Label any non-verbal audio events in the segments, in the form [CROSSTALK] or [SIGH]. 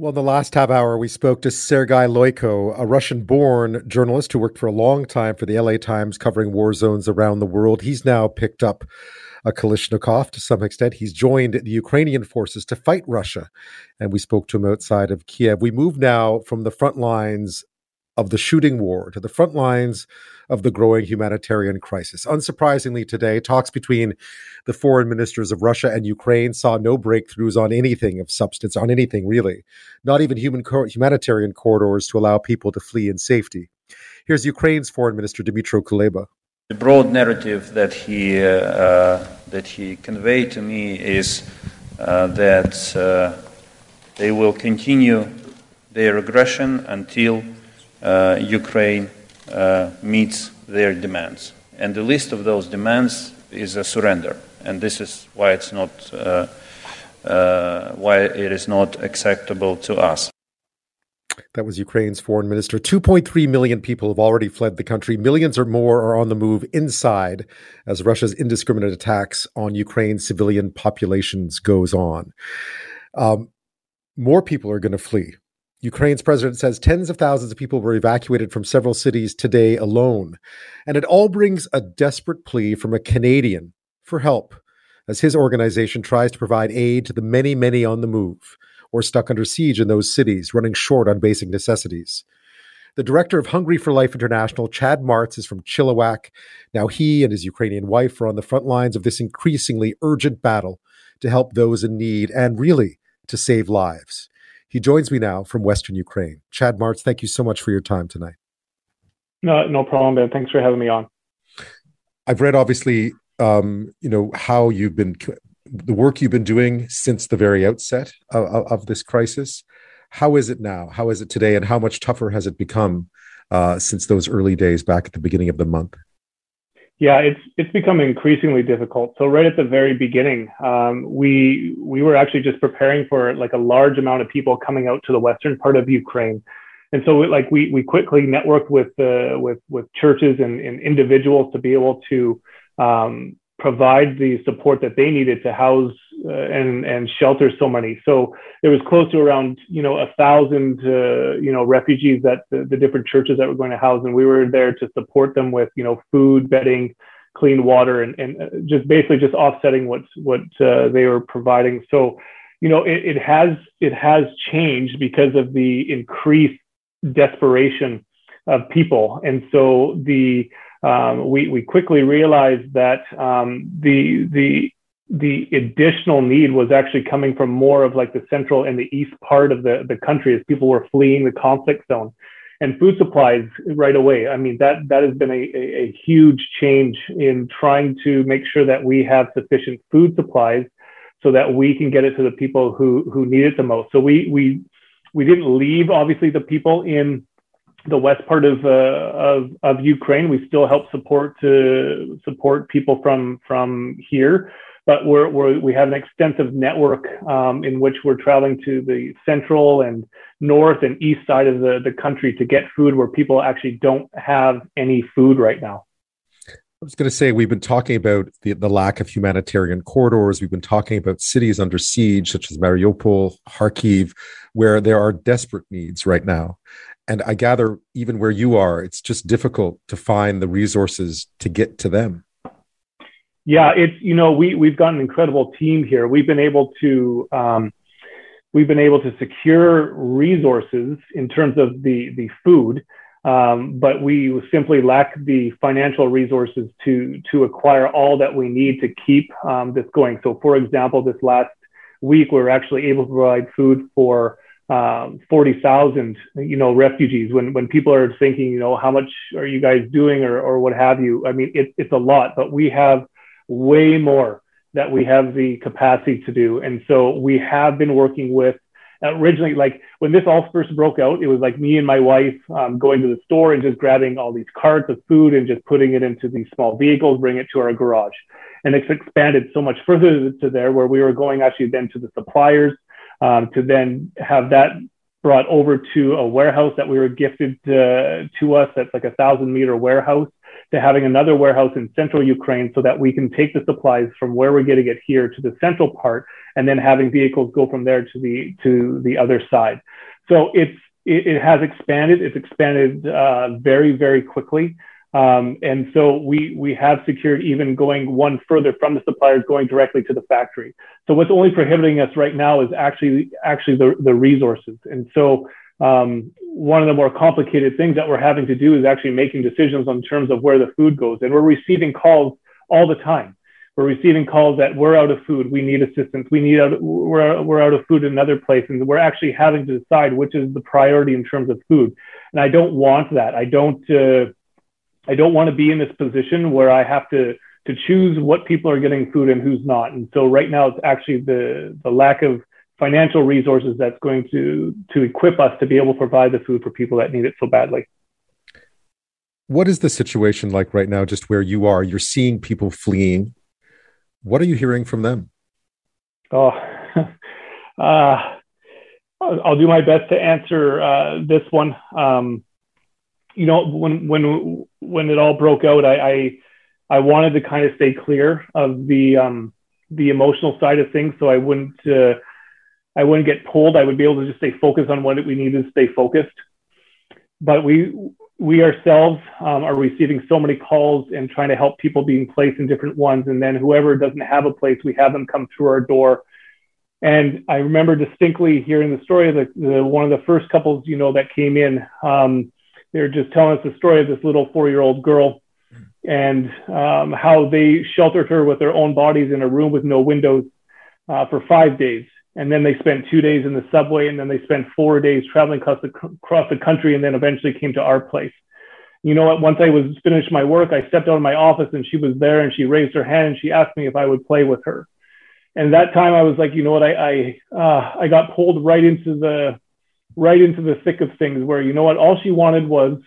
Well, in the last half hour, we spoke to Sergei Loiko, a Russian born journalist who worked for a long time for the LA Times covering war zones around the world. He's now picked up a Kalashnikov to some extent. He's joined the Ukrainian forces to fight Russia. And we spoke to him outside of Kiev. We move now from the front lines of the shooting war to the front lines of the growing humanitarian crisis. Unsurprisingly, today, talks between the foreign ministers of Russia and Ukraine saw no breakthroughs on anything of substance, on anything really, not even human humanitarian corridors to allow people to flee in safety. Here's Ukraine's foreign minister, Dmytro Kuleba. The broad narrative that he, uh, uh, that he conveyed to me is uh, that uh, they will continue their aggression until uh, Ukraine uh, meets their demands. And the list of those demands is a surrender. And this is why it's not uh, uh, why it is not acceptable to us. That was Ukraine's foreign minister. 2.3 million people have already fled the country. Millions or more are on the move inside as Russia's indiscriminate attacks on Ukraine's civilian populations goes on. Um, more people are going to flee. Ukraine's president says tens of thousands of people were evacuated from several cities today alone. And it all brings a desperate plea from a Canadian for help as his organization tries to provide aid to the many, many on the move or stuck under siege in those cities, running short on basic necessities. The director of Hungry for Life International, Chad Martz, is from Chilliwack. Now, he and his Ukrainian wife are on the front lines of this increasingly urgent battle to help those in need and really to save lives. He joins me now from Western Ukraine. Chad Martz, thank you so much for your time tonight. No, no problem, Ben. Thanks for having me on. I've read, obviously, um, you know, how you've been, the work you've been doing since the very outset of, of, this crisis. How is it now? How is it today? And how much tougher has it become uh, since those early days back at the beginning of the month? Yeah, it's it's become increasingly difficult. So right at the very beginning, um, we we were actually just preparing for like a large amount of people coming out to the western part of Ukraine, and so like we we quickly networked with uh, with with churches and, and individuals to be able to um, provide the support that they needed to house and and shelter so many. So there was close to around you know a thousand uh, you know refugees that the, the, different churches that were going to house, and we were there to support them with you know food, bedding, clean water, and and uh, just basically just offsetting what what uh, they were providing. So you know it, it has it has changed because of the increased desperation of people, and so the um, we, we quickly realized that um, the, the, the additional need was actually coming from more of like the central and the east part of the, the country as people were fleeing the conflict zone and food supplies right away. I mean, that, that has been a, a, a huge change in trying to make sure that we have sufficient food supplies so that we can get it to the people who, who need it the most. So we, we, we didn't leave obviously the people in the west part of, uh, of, of Ukraine. We still help support to support people from from here, but we're, we're we have an extensive network um, in which we're traveling to the central and north and east side of the, the country to get food where people actually don't have any food right now. I was going to say, we've been talking about the, the lack of humanitarian corridors. We've been talking about cities under siege, such as Mariupol, Kharkiv, where there are desperate needs right now and I gather even where you are, it's just difficult to find the resources to get to them. Yeah, it's you know we we've got an incredible team here. We've been able to um, we've been able to secure resources in terms of the the food, um, but we simply lack the financial resources to to acquire all that we need to keep um, this going. So, for example, this last week we were actually able to provide food for um, 40,000, you know, refugees. When when people are thinking, you know, how much are you guys doing or or what have you? I mean, it, it's a lot, but we have way more that we have the capacity to do, and so we have been working with. Originally, like when this all first broke out, it was like me and my wife um, going to the store and just grabbing all these carts of food and just putting it into these small vehicles, bring it to our garage. And it's expanded so much further to there where we were going actually then to the suppliers um, to then have that brought over to a warehouse that we were gifted uh, to us that's like a thousand meter warehouse to having another warehouse in central Ukraine so that we can take the supplies from where we're getting it here to the central part and then having vehicles go from there to the to the other side. So it's it, it has expanded. It's expanded uh, very very quickly. Um, and so we we have secured even going one further from the suppliers going directly to the factory. So what's only prohibiting us right now is actually actually the, the resources. And so um, one of the more complicated things that we're having to do is actually making decisions on terms of where the food goes. And we're receiving calls all the time. We're receiving calls that we're out of food, we need assistance, we need out, we're, we're out of food in another place, and we're actually having to decide which is the priority in terms of food. And I don't want that. I don't. Uh, I don't want to be in this position where I have to to choose what people are getting food and who's not. And so right now, it's actually the the lack of financial resources that's going to to equip us to be able to provide the food for people that need it so badly. What is the situation like right now, just where you are? You're seeing people fleeing. What are you hearing from them? Oh, [LAUGHS] uh, I'll do my best to answer uh, this one. Um, you know, when when when it all broke out, I I, I wanted to kind of stay clear of the um, the emotional side of things, so I wouldn't uh, I wouldn't get pulled. I would be able to just stay focused on what we needed to stay focused. But we we ourselves um, are receiving so many calls and trying to help people being placed in different ones, and then whoever doesn't have a place, we have them come through our door. And I remember distinctly hearing the story of the, the one of the first couples, you know, that came in. Um, they were just telling us the story of this little four-year-old girl and um, how they sheltered her with their own bodies in a room with no windows uh, for five days. And then they spent two days in the subway, and then they spent four days traveling across the, across the country, and then eventually came to our place. You know what? Once I was finished my work, I stepped out of my office, and she was there, and she raised her hand, and she asked me if I would play with her. And that time, I was like, you know what? I I, uh, I got pulled right into the right into the thick of things where you know what all she wanted was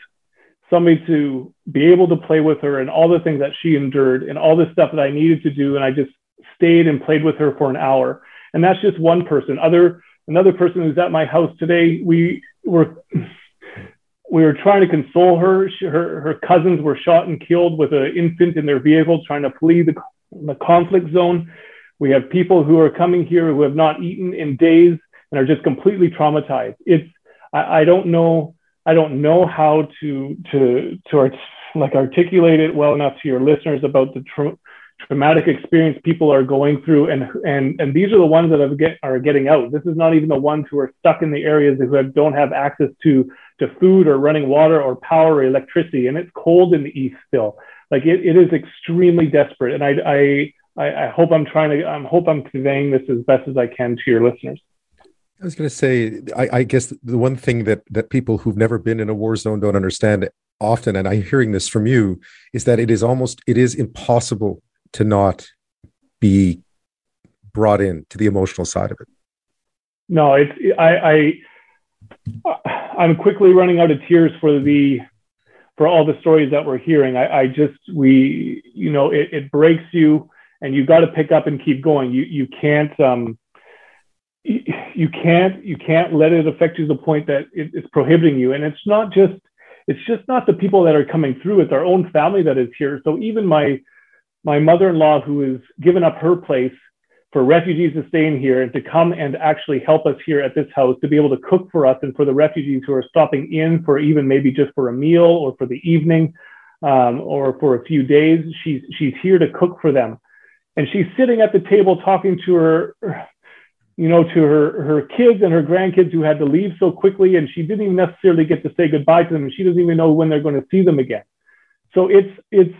somebody to be able to play with her and all the things that she endured and all the stuff that I needed to do and I just stayed and played with her for an hour and that's just one person. Other another person who's at my house today we were we were trying to console her. She, her her cousins were shot and killed with an infant in their vehicle trying to flee the, the conflict zone. We have people who are coming here who have not eaten in days and are just completely traumatized. It's I, I don't know I don't know how to to to art, like articulate it well enough to your listeners about the tra- traumatic experience people are going through, and and and these are the ones that have get, are getting out. This is not even the ones who are stuck in the areas who have, don't have access to to food or running water or power or electricity, and it's cold in the east still. Like it, it is extremely desperate, and I I I hope I'm trying to I hope I'm conveying this as best as I can to your listeners. I was going to say, I, I, guess the one thing that that people who've never been in a war zone don't understand often, and I'm hearing this from you, is that it is almost it is impossible to not be brought in to the emotional side of it. No, it's I, I I'm quickly running out of tears for the for all the stories that we're hearing. I, I just we you know it, it breaks you, and you got to pick up and keep going. You you can't um you can't you can't let it affect you to the point that it, it's prohibiting you and it's not just it's just not the people that are coming through it's our own family that is here so even my my mother-in-law who has given up her place for refugees to stay in here and to come and actually help us here at this house to be able to cook for us and for the refugees who are stopping in for even maybe just for a meal or for the evening um, or for a few days she's she's here to cook for them and she's sitting at the table talking to her you know, to her her kids and her grandkids who had to leave so quickly, and she didn't even necessarily get to say goodbye to them. She doesn't even know when they're going to see them again. So it's it's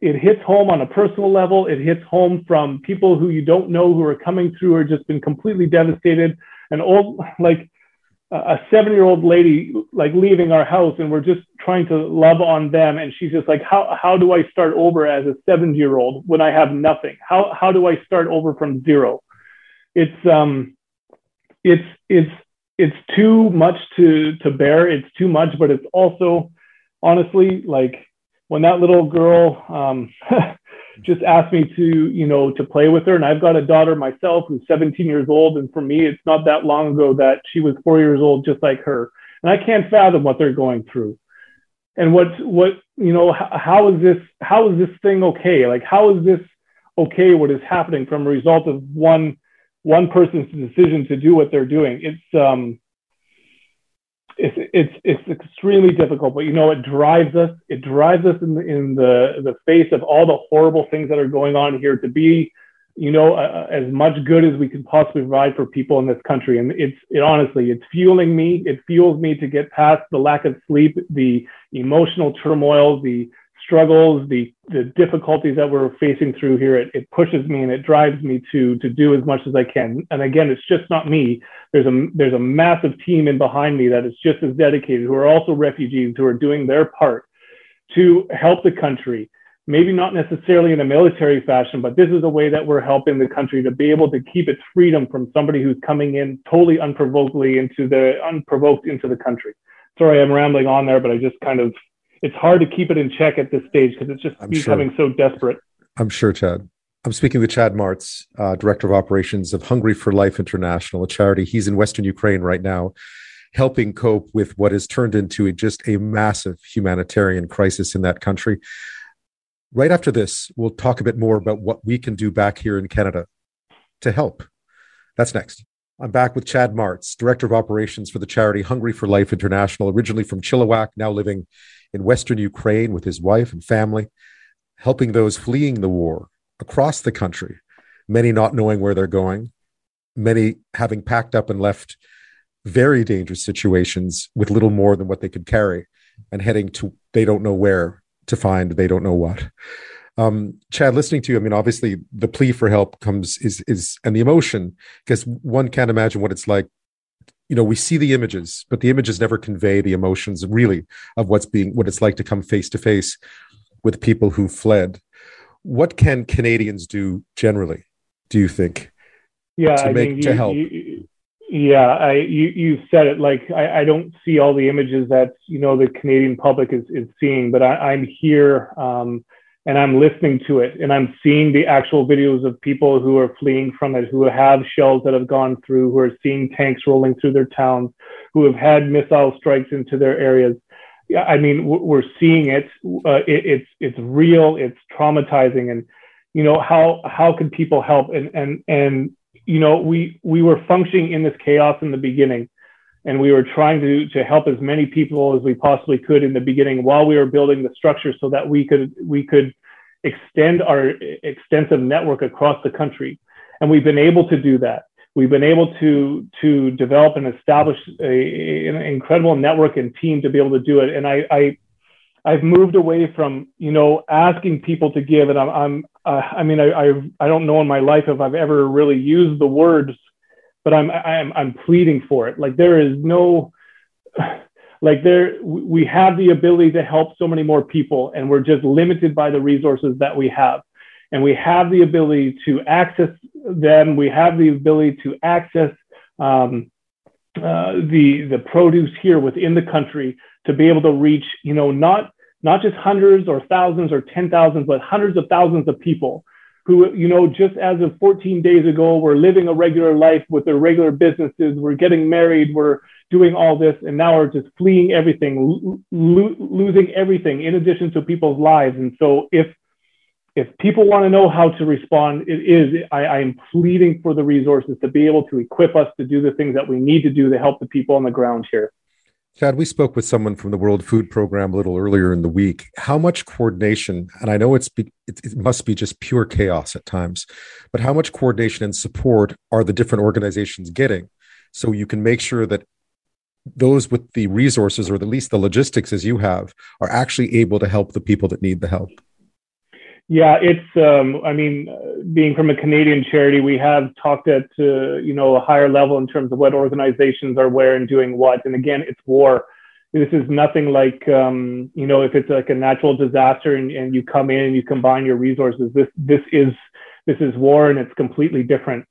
it hits home on a personal level. It hits home from people who you don't know who are coming through or just been completely devastated. An old like a seven year old lady like leaving our house and we're just trying to love on them and she's just like how how do i start over as a seven year old when i have nothing how how do i start over from zero it's um it's it's it's too much to to bear it's too much but it's also honestly like when that little girl um [LAUGHS] just asked me to you know to play with her and i've got a daughter myself who's 17 years old and for me it's not that long ago that she was four years old just like her. And i can't fathom what they're going through. And what what you know how is this how is this thing okay? Like how is this okay what is happening from a result of one one person's decision to do what they're doing? It's um it's it's it's extremely difficult but you know it drives us it drives us in the in the the face of all the horrible things that are going on here to be you know, uh, as much good as we can possibly provide for people in this country. And it's, it honestly, it's fueling me. It fuels me to get past the lack of sleep, the emotional turmoil, the struggles, the, the difficulties that we're facing through here. It, it pushes me and it drives me to, to do as much as I can. And again, it's just not me. There's a, there's a massive team in behind me that is just as dedicated, who are also refugees, who are doing their part to help the country maybe not necessarily in a military fashion, but this is a way that we're helping the country to be able to keep its freedom from somebody who's coming in totally unprovokedly into the unprovoked into the country. Sorry, I'm rambling on there, but I just kind of it's hard to keep it in check at this stage because it's just I'm becoming sure. so desperate. I'm sure, Chad. I'm speaking with Chad Martz, uh, Director of Operations of Hungry for Life International, a charity. He's in Western Ukraine right now, helping cope with what has turned into a, just a massive humanitarian crisis in that country. Right after this, we'll talk a bit more about what we can do back here in Canada to help. That's next. I'm back with Chad Martz, Director of Operations for the charity Hungry for Life International, originally from Chilliwack, now living in Western Ukraine with his wife and family, helping those fleeing the war across the country, many not knowing where they're going, many having packed up and left very dangerous situations with little more than what they could carry and heading to they don't know where to find they don't know what. Um, Chad, listening to you, I mean, obviously the plea for help comes is is and the emotion because one can't imagine what it's like. You know, we see the images, but the images never convey the emotions really of what's being what it's like to come face to face with people who fled. What can Canadians do generally? Do you think? Yeah, to I make mean, to you, help. You, yeah, I you you said it. Like I, I don't see all the images that you know the Canadian public is is seeing, but I, I'm here um, and I'm listening to it, and I'm seeing the actual videos of people who are fleeing from it, who have shells that have gone through, who are seeing tanks rolling through their towns, who have had missile strikes into their areas. I mean, we're seeing it. Uh, it it's it's real. It's traumatizing, and you know how how can people help? And and and you know, we we were functioning in this chaos in the beginning, and we were trying to to help as many people as we possibly could in the beginning while we were building the structure so that we could we could extend our extensive network across the country, and we've been able to do that. We've been able to to develop and establish a, an incredible network and team to be able to do it. And I, I I've moved away from you know asking people to give, and I'm, I'm uh, I mean I, I I don't know in my life if I've ever really used the words, but I'm I'm I'm pleading for it. Like there is no like there we have the ability to help so many more people, and we're just limited by the resources that we have, and we have the ability to access them. We have the ability to access. Um, uh, the the produce here within the country to be able to reach you know not not just hundreds or thousands or ten thousands but hundreds of thousands of people who, you know, just as of 14 days ago, were living a regular life with their regular businesses, were getting married, were doing all this, and now are just fleeing everything, lo- losing everything in addition to people's lives. And so if if people want to know how to respond, it is I, I am pleading for the resources to be able to equip us to do the things that we need to do to help the people on the ground here. Chad, we spoke with someone from the World Food Program a little earlier in the week. How much coordination, and I know it's be, it, it must be just pure chaos at times, but how much coordination and support are the different organizations getting so you can make sure that those with the resources or at least the logistics as you have are actually able to help the people that need the help? Yeah, it's. Um, I mean, being from a Canadian charity, we have talked at uh, you know a higher level in terms of what organizations are where and doing what. And again, it's war. This is nothing like um, you know if it's like a natural disaster and, and you come in and you combine your resources. This this is this is war and it's completely different.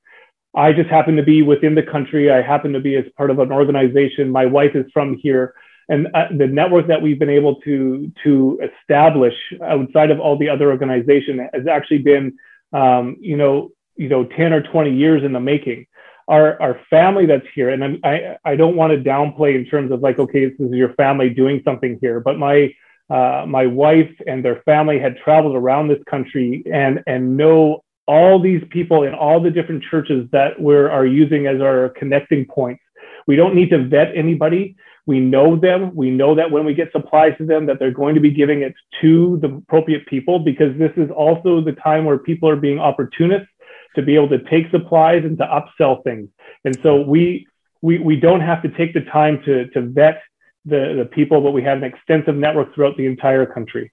I just happen to be within the country. I happen to be as part of an organization. My wife is from here and uh, the network that we've been able to to establish outside of all the other organization has actually been um, you know you know 10 or 20 years in the making our our family that's here and I'm, i i don't want to downplay in terms of like okay this is your family doing something here but my uh, my wife and their family had traveled around this country and and know all these people in all the different churches that we are using as our connecting points. We don't need to vet anybody. We know them. We know that when we get supplies to them, that they're going to be giving it to the appropriate people because this is also the time where people are being opportunists to be able to take supplies and to upsell things. And so we we, we don't have to take the time to, to vet the, the people, but we have an extensive network throughout the entire country.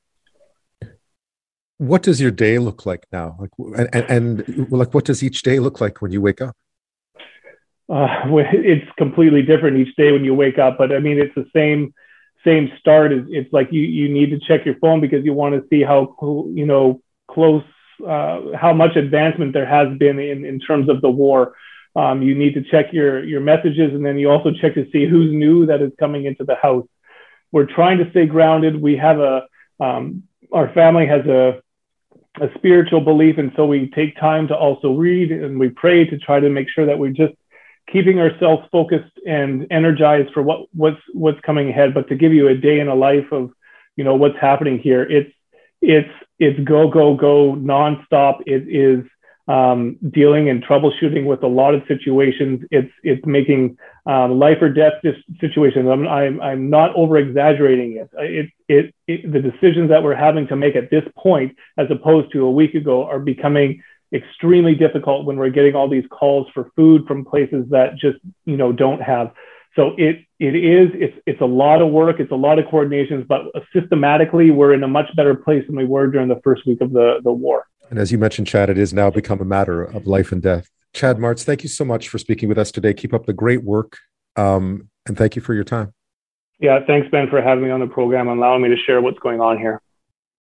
What does your day look like now? Like, and, and like, what does each day look like when you wake up? Uh, it's completely different each day when you wake up, but I mean, it's the same same start. It's like you you need to check your phone because you want to see how you know close uh, how much advancement there has been in in terms of the war. Um, you need to check your your messages, and then you also check to see who's new that is coming into the house. We're trying to stay grounded. We have a um, our family has a a spiritual belief, and so we take time to also read and we pray to try to make sure that we're just keeping ourselves focused and energized for what what's what's coming ahead. But to give you a day in a life of you know what's happening here, it's it's it's go go go nonstop. It is um, dealing and troubleshooting with a lot of situations. It's it's making um, life or death situations. I'm I'm, I'm not over exaggerating it. It, it. it the decisions that we're having to make at this point, as opposed to a week ago, are becoming extremely difficult when we're getting all these calls for food from places that just you know don't have. So it it is it's it's a lot of work. It's a lot of coordinations, but systematically we're in a much better place than we were during the first week of the the war. And as you mentioned, Chad, it has now become a matter of life and death. Chad Martz, thank you so much for speaking with us today. Keep up the great work. Um, and thank you for your time. Yeah, thanks, Ben, for having me on the program and allowing me to share what's going on here.